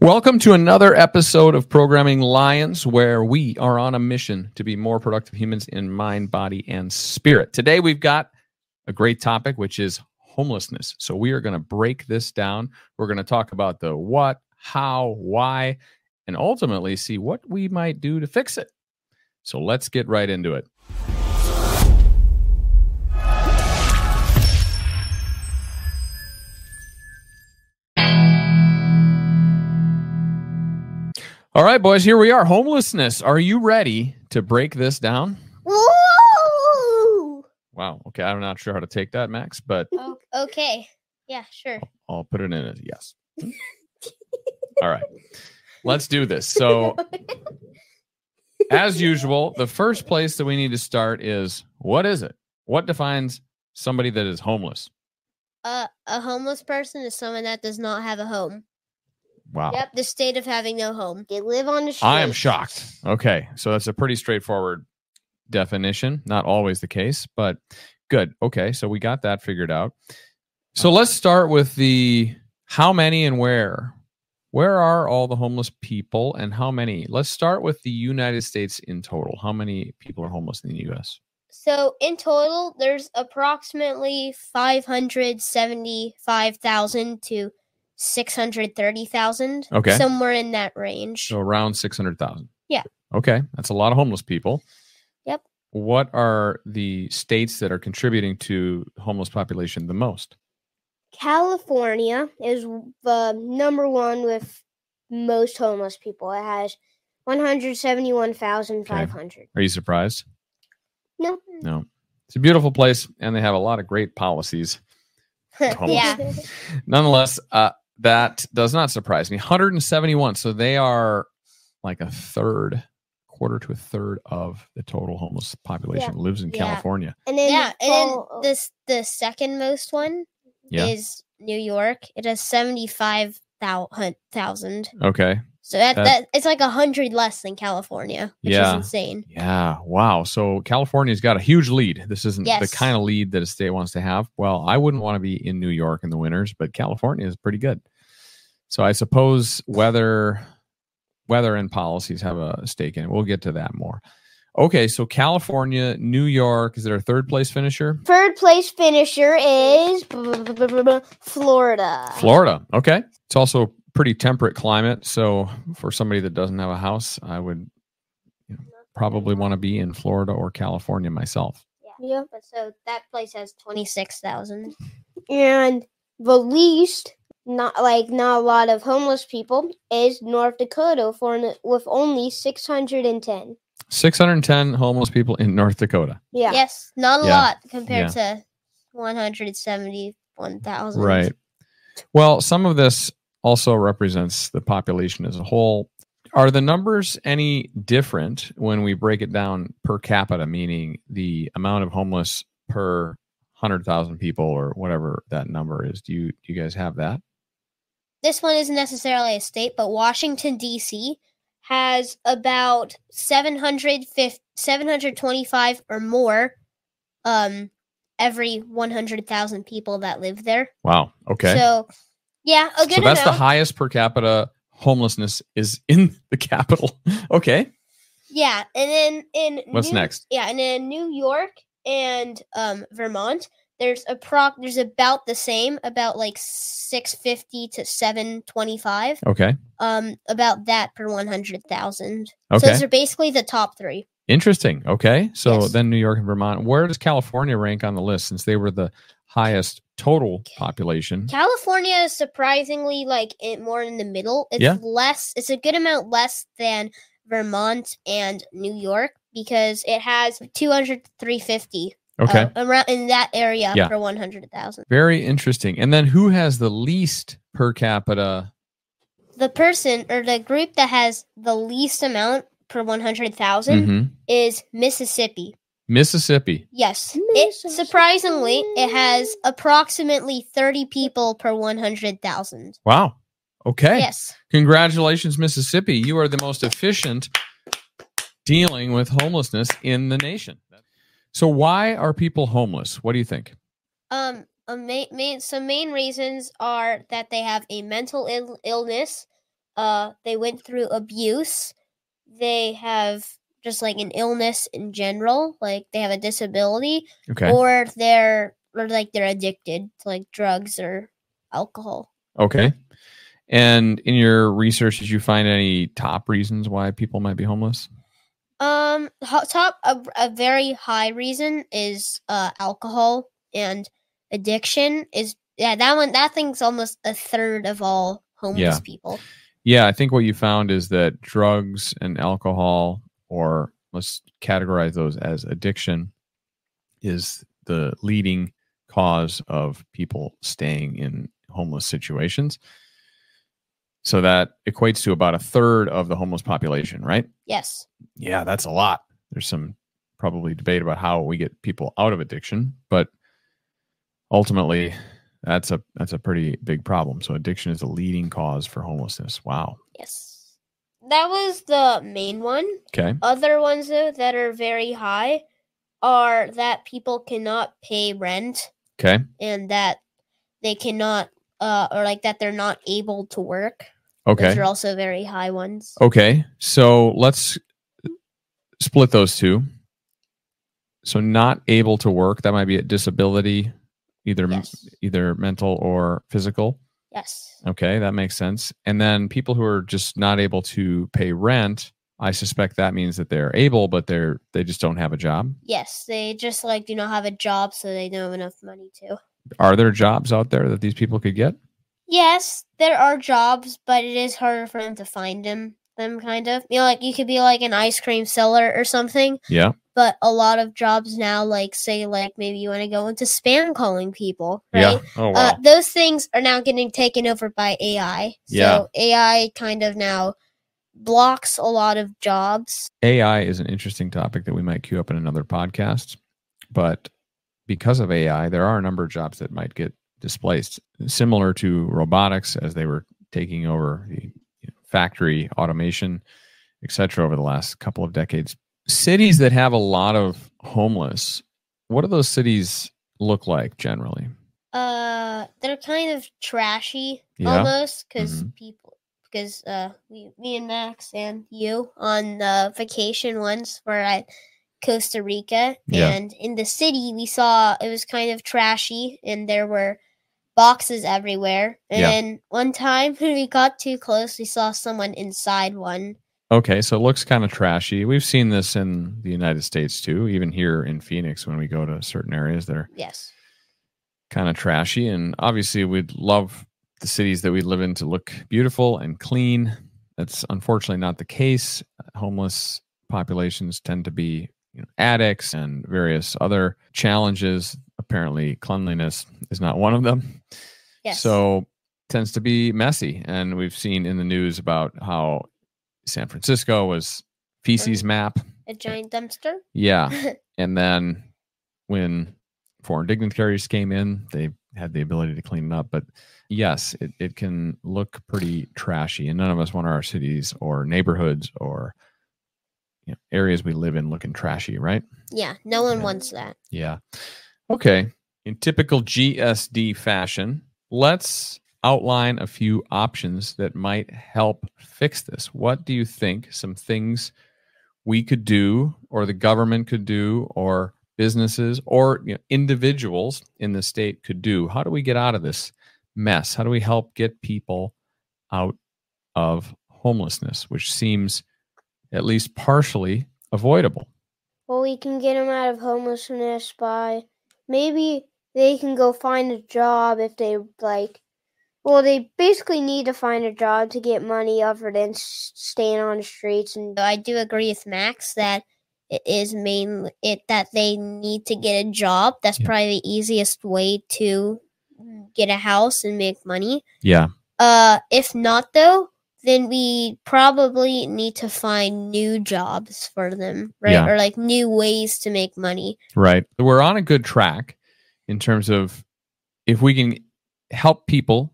Welcome to another episode of Programming Lions, where we are on a mission to be more productive humans in mind, body, and spirit. Today, we've got a great topic, which is homelessness. So, we are going to break this down. We're going to talk about the what, how, why, and ultimately see what we might do to fix it. So, let's get right into it. All right, boys, here we are. Homelessness. Are you ready to break this down? Woo! Wow. Okay. I'm not sure how to take that, Max, but O- okay. Yeah, sure. I'll put it in as yes. All right. Let's do this. So, as usual, the first place that we need to start is what is it? What defines somebody that is homeless? Uh, a homeless person is someone that does not have a home. Wow. Yep, the state of having no home. They live on the street. I am shocked. Okay. So, that's a pretty straightforward definition. Not always the case, but good. Okay. So, we got that figured out. So, let's start with the how many and where. Where are all the homeless people and how many? Let's start with the United States in total. How many people are homeless in the US? So in total, there's approximately five hundred seventy-five thousand to six hundred thirty thousand. Okay. somewhere in that range. So around 600,000. Yeah. Okay. That's a lot of homeless people. Yep. What are the states that are contributing to homeless population the most? California is the number one with most homeless people. It has 171,500. Are you surprised? No. No. It's a beautiful place and they have a lot of great policies. Yeah. Nonetheless, uh, that does not surprise me. 171. So they are like a third, quarter to a third of the total homeless population lives in Yeah. California. And then yeah, and then fall- this the second most one Yeah. is New York. It has seventy-five thousand. Okay. So that, That- that it's like a hundred less than California, which Yeah. is insane. Yeah. Wow. So California's got a huge lead. This isn't the kind of lead that a state wants to have. Well, I wouldn't want to be in New York in the winters, but California is pretty good. So I suppose weather, weather and policies have a stake in it. We'll get to that more. Okay. So California, New York, is there a third place finisher? Third place finisher is Florida. Florida. Okay. It's also a pretty temperate climate. So for somebody that doesn't have a house, I would you know, probably want to be in Florida or California myself. Yeah. But so that place has twenty-six thousand. And the least, not like not a lot of homeless people, is North Dakota for an, with only 610. 610 homeless people in North Dakota. Yeah. Yes, not a Yeah. lot compared to one hundred seventy-one thousand. Right. Well, some of this also represents the population as a whole. Are the numbers any different when we break it down per capita, meaning the amount of homeless per 100,000 people or whatever that number is? Do you do you guys have that? This one isn't necessarily a state, but Washington D.C. has about 750 725 or more um every 100,000 people that live there. Wow. Okay. So, yeah, a good so that's the highest per capita homelessness is in the capital. okay. yeah, and then in What's New- next? Yeah, and in New York and um Vermont, there's a proc there's about the same, about like 650 to 725. Okay. Um about that per 100,000. Okay. So Okay. those are basically the top 3. Interesting. Okay. So Yes. then New York and Vermont. Where does California rank on the list since they were the highest total population? California is surprisingly like it more in the middle. It's Yeah. less. It's a good amount less than Vermont and New York because it has 200 350 Okay. uh, around in that area Yeah. per 100,000. Very interesting. And then who has the least per capita? The person or the group that has the least amount per 100,000 Mhm. is Mississippi. Mississippi. Yes. It, surprisingly, it has approximately 30 people per 100,000. Wow. Okay. Yes. Congratulations, Mississippi. You are the most efficient dealing with homelessness in the nation. So, why are people homeless? What do you think? Um, a main, main, some main reasons are that they have a mental Ill- illness, uh they went through abuse. They have just like an illness in general, like they have a disability, Okay. or they're or like they're addicted to like drugs or alcohol. Okay. And in your research, did you find any top reasons why people might be homeless? Um, top a, a very high reason is uh alcohol and addiction is yeah that one that thing's almost a third of all homeless Yeah. people. Yeah, I think what you found is that drugs and alcohol, or let's categorize those as addiction, is the leading cause of people staying in homeless situations. So that equates to about a third of the homeless population, right? Yes. Yeah, that's a lot. There's some probably debate about how we get people out of addiction, but ultimately that's a that's a pretty big problem. So addiction is the leading cause for homelessness. Wow. Yes. That was the main one. Okay. Other ones though that are very high are that people cannot pay rent Okay. and that they cannot uh or like that they're not able to work. Okay. Those are also very high ones. Okay. So let's split those two. So not able to work, that might be a disability, either Yes. either mental or physical. Yes. Okay, that makes sense. And then people who are just not able to pay rent, I suspect that means that they're able, but they're they just don't have a job. Yes. They just like do not have a job so they don't have enough money to. Are there jobs out there that these people could get? Yes, there are jobs, but it is harder for them to find them. Them kind of, you know, like you could be like an ice cream seller or something, Yeah. but a lot of jobs now, like say, like maybe you want to go into spam calling people, right? Yeah. Oh wow. Uh, those things are now getting taken over by AI. So Yeah. AI kind of now blocks a lot of jobs. AI is an interesting topic that we might queue up in another podcast. But because of AI, there are a number of jobs that might get displaced, similar to robotics as they were taking over the you know, factory automation, et cetera, over the last couple of decades. Cities that have a lot of homeless, what do those cities look like generally? Uh, they're kind of trashy Yeah. almost because Mhm. people because uh we me and Max and you on the vacation once were at Costa Rica Yeah. and in the city we saw it was kind of trashy and there were boxes everywhere and Yeah. one time when we got too close we saw someone inside one Okay, so it looks kind of trashy. We've seen this in the United States too, even here in Phoenix when we go to certain areas that are yes kind of trashy. And obviously, we'd love the cities that we live in to look beautiful and clean. That's unfortunately not the case. Homeless populations tend to be you know, addicts and various other challenges. Apparently, cleanliness is not one of them. yes So tends to be messy. And we've seen in the news about how San Francisco was feces Mhm. map. a giant dumpster Yeah. And then when foreign dignitaries came in, they had the ability to clean it up. But yes, it, it can look pretty trashy. And none of us want our cities or neighborhoods or you know, areas we live in looking trashy, right? yeah no one Yeah. wants that Yeah. Okay. In typical GSD fashion, let's outline a few options that might help fix this. What do you think some things we could do or the government could do or businesses or you know, individuals in the state could do? How do we get out of this mess? How do we help get people out of homelessness, which seems at least partially avoidable? Well, we can get them out of homelessness by maybe they can go find a job if they like. Well, they basically need to find a job to get money other than s- staying on the streets and I do agree with Max that it is mainly it that they need to get a job. That's Yeah. probably the easiest way to get a house and make money. Yeah. Uh, if not though, then we probably need to find new jobs for them, right? Yeah. Or like new ways to make money. Right. We're on a good track in terms of if we can help people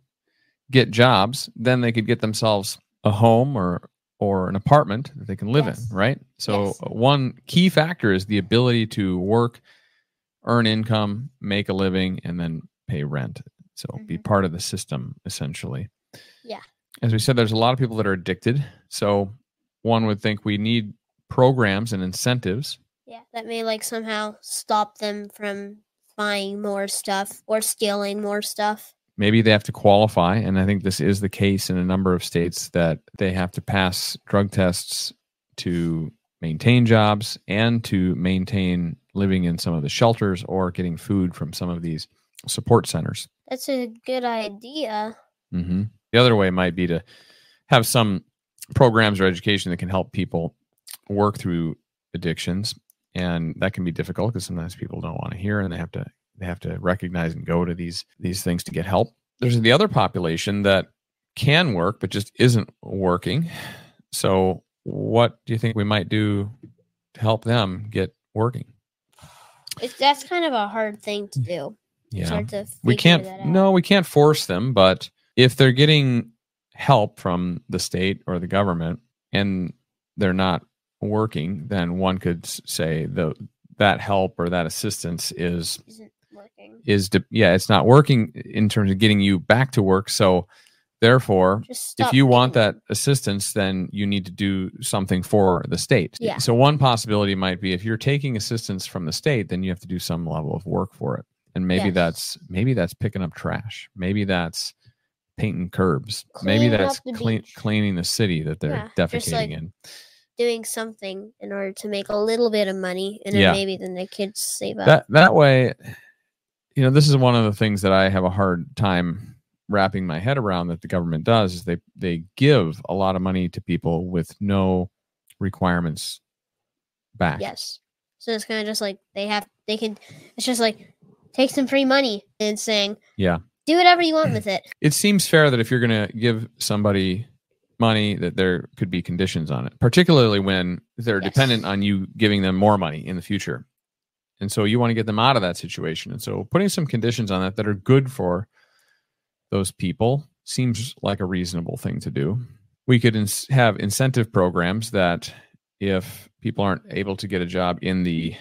get jobs, then they could get themselves a home or or an apartment that they can live Yes. in, right? So Yes. one key factor is the ability to work, earn income, make a living and then pay rent. So be Mhm. part of the system essentially. Yeah. As we said, there's a lot of people that are addicted. So one would think we need programs and incentives. Yeah, that may like somehow stop them from buying more stuff or stealing more stuff. Maybe they have to qualify, and I think this is the case in a number of states that they have to pass drug tests to maintain jobs and to maintain living in some of the shelters or getting food from some of these support centers. That's a good idea. hmm The other way might be to have some programs or education that can help people work through addictions, and that can be difficult because sometimes people don't want to hear and they have to they have to recognize and go to these these things to get help. There's the other population that can work but just isn't working. So, what do you think we might do to help them get working? It's, that's kind of a hard thing to do. Yeah. we can't no we can't force them but if they're getting help from the state or the government and they're not working then one could say the that help or that assistance is isn't working. is de- yeah it's not working in terms of getting you back to work so therefore if you want that assistance, then you need to do something for the state. Yeah. So one possibility might be if you're taking assistance from the state, then you have to do some level of work for it. And maybe Yes. that's maybe that's picking up trash. Maybe that's painting curbs. maybe that's clean, beach. cleaning the city that they're Yeah, defecating like- in. doing something in order to make a little bit of money, and then Yeah. maybe then the kids save up. That that way, you know, this is one of the things that I have a hard time wrapping my head around that the government does is they they give a lot of money to people with no requirements back. yes. So it's kind of just like they have, they can. It's just like take some free money and saying, Yeah. Do whatever you want with it. It seems fair that if you're going to give somebody money that there could be conditions on it, particularly when they're Yes. dependent on you giving them more money in the future. And so you want to get them out of that situation. And so putting some conditions on that that are good for those people seems like a reasonable thing to do. We could ins- have incentive programs that if people aren't able to get a job in the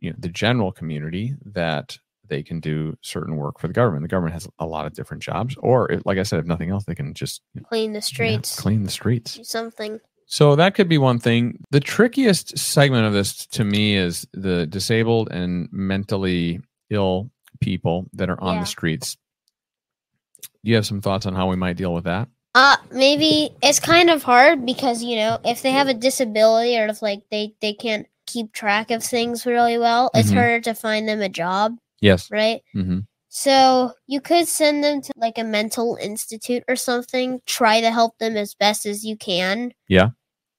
you know the general community that they can do certain work for the government. The government has a lot of different jobs or if, like I said if nothing else they can just Clean the streets, clean the streets. do something. So that could be one thing. The trickiest segment of this to me is the disabled and mentally ill people that are on Yeah. the streets. Do you have some thoughts on how we might deal with that? Uh, maybe it's kind of hard because you know if they have a disability or if like they they can't keep track of things really well, it's Mhm. harder to find them a job, Yes. right? hmm So you could send them to like a mental institute or something. Try to help them as best as you can. Yeah.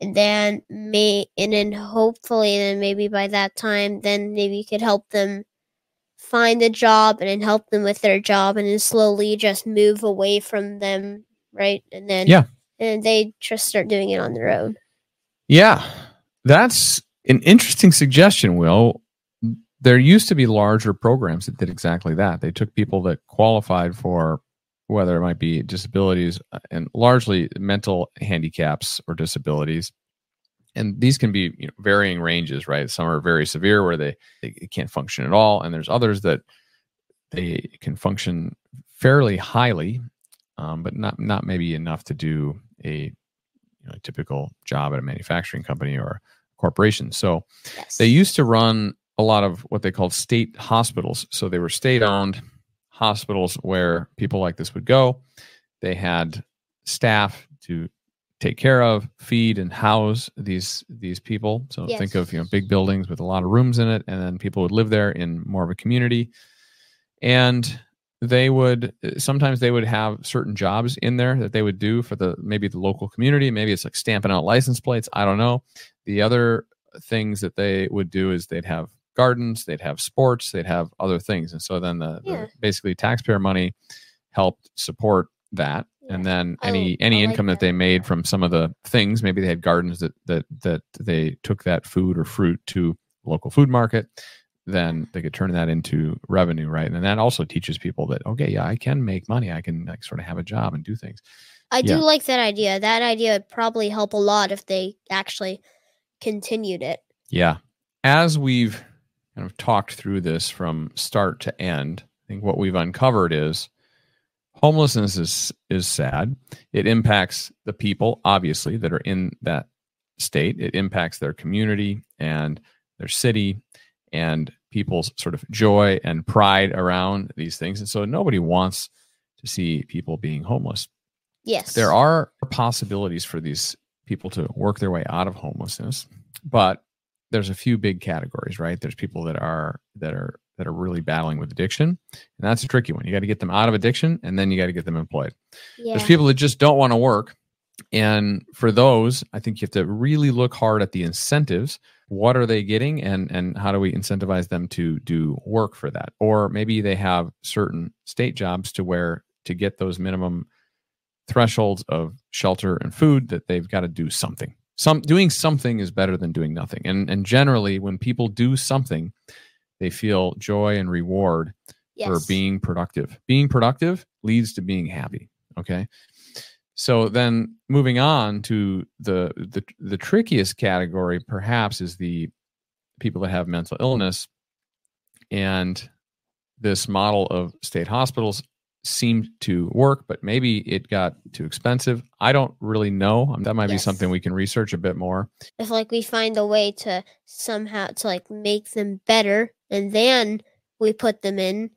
And then may and then hopefully then maybe by that time then maybe you could help them find a job and then help them with their job and then slowly just move away from them, right? And then Yeah. and they just start doing it on their own. Yeah. That's an interesting suggestion, Will. There used to be larger programs that did exactly that. They took people that qualified for whether it might be disabilities uh, and largely mental handicaps or disabilities. And these can be you know, varying ranges, right? Some are very severe where they, they can't function at all. And there's others that they can function fairly highly, um, but not, not maybe enough to do a you know, typical job at a manufacturing company or corporation. So Yes. they used to run a lot of what they called state hospitals. So they were state owned hospitals where people like this would go. They had staff to take care of, feed and house these these people. So Yes. think of, you know, big buildings with a lot of rooms in it and then people would live there in more of a community. And they would sometimes they would have certain jobs in there that they would do for the maybe the local community maybe it's like stamping out license plates i don't know the other things that they would do is they'd have gardens they'd have sports they'd have other things. And so then the, the basically taxpayer money helped support that. And then any oh, l- any like income that that. they made from some of the things maybe they had gardens that that that they took that food or fruit to local food market then they could turn that into revenue right? And that also teaches people that okay yeah i can make money. I can like sort of have a job and do things. I do like that idea. That idea would probably help a lot if they actually continued it. Yeah. As we've kind of talked through this from start to end, I think what we've uncovered is homelessness is is sad. It impacts the people obviously that are in that state. It impacts their community and their city and people's sort of joy and pride around these things. And so nobody wants to see people being homeless. Yes. There are possibilities for these people to work their way out of homelessness, but there's a few big categories, right? There's people that are that are that are really battling with addiction, and that's a tricky one. You got to get them out of addiction, and then you got to get them employed. yeah. There's people that just don't want to work, and for those, I think you have to really look hard at the incentives. What are they getting, and and how do we incentivize them to do work for that? Or maybe they have certain state jobs to where to get those minimum thresholds of shelter and food that they've got to do something. Some doing something is better than doing nothing. And and generally when people do something, they feel joy and reward yes. for being productive. Being productive leads to being happy, okay? So then moving on to the the the trickiest category perhaps is the people that have mental illness and this model of state hospitals seemed to work, but maybe it got too expensive. I don't really know. Um, That might be something we can research a bit more. if like we find a way to somehow to like make them better and then we put them in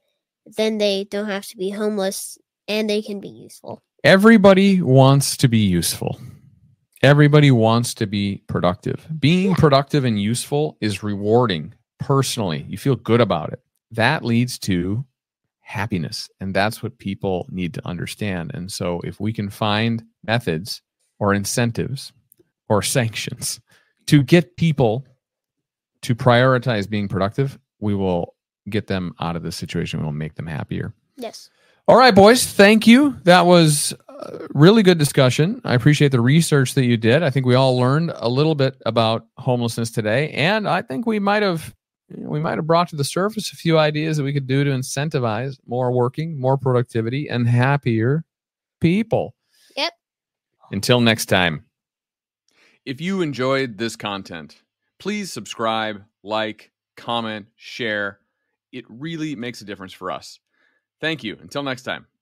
then they don't have to be homeless and they can be useful Everybody wants to be useful. Everybody wants to be productive. Being Yeah. productive and useful is rewarding personally. You feel good about it. That leads to happiness. And that's what people need to understand. And so, if we can find methods or incentives or sanctions to get people to prioritize being productive, we will get them out of this situation. We'll make them happier. yes All right, boys. Thank you. That was a really good discussion. I appreciate the research that you did. I think we all learned a little bit about homelessness today, and I think we might have we might have brought to the surface a few ideas that we could do to incentivize more working, more productivity, and happier people. Yep. Until next time. If you enjoyed this content, please subscribe, like, comment, share. It really makes a difference for us. Thank you. Until next time.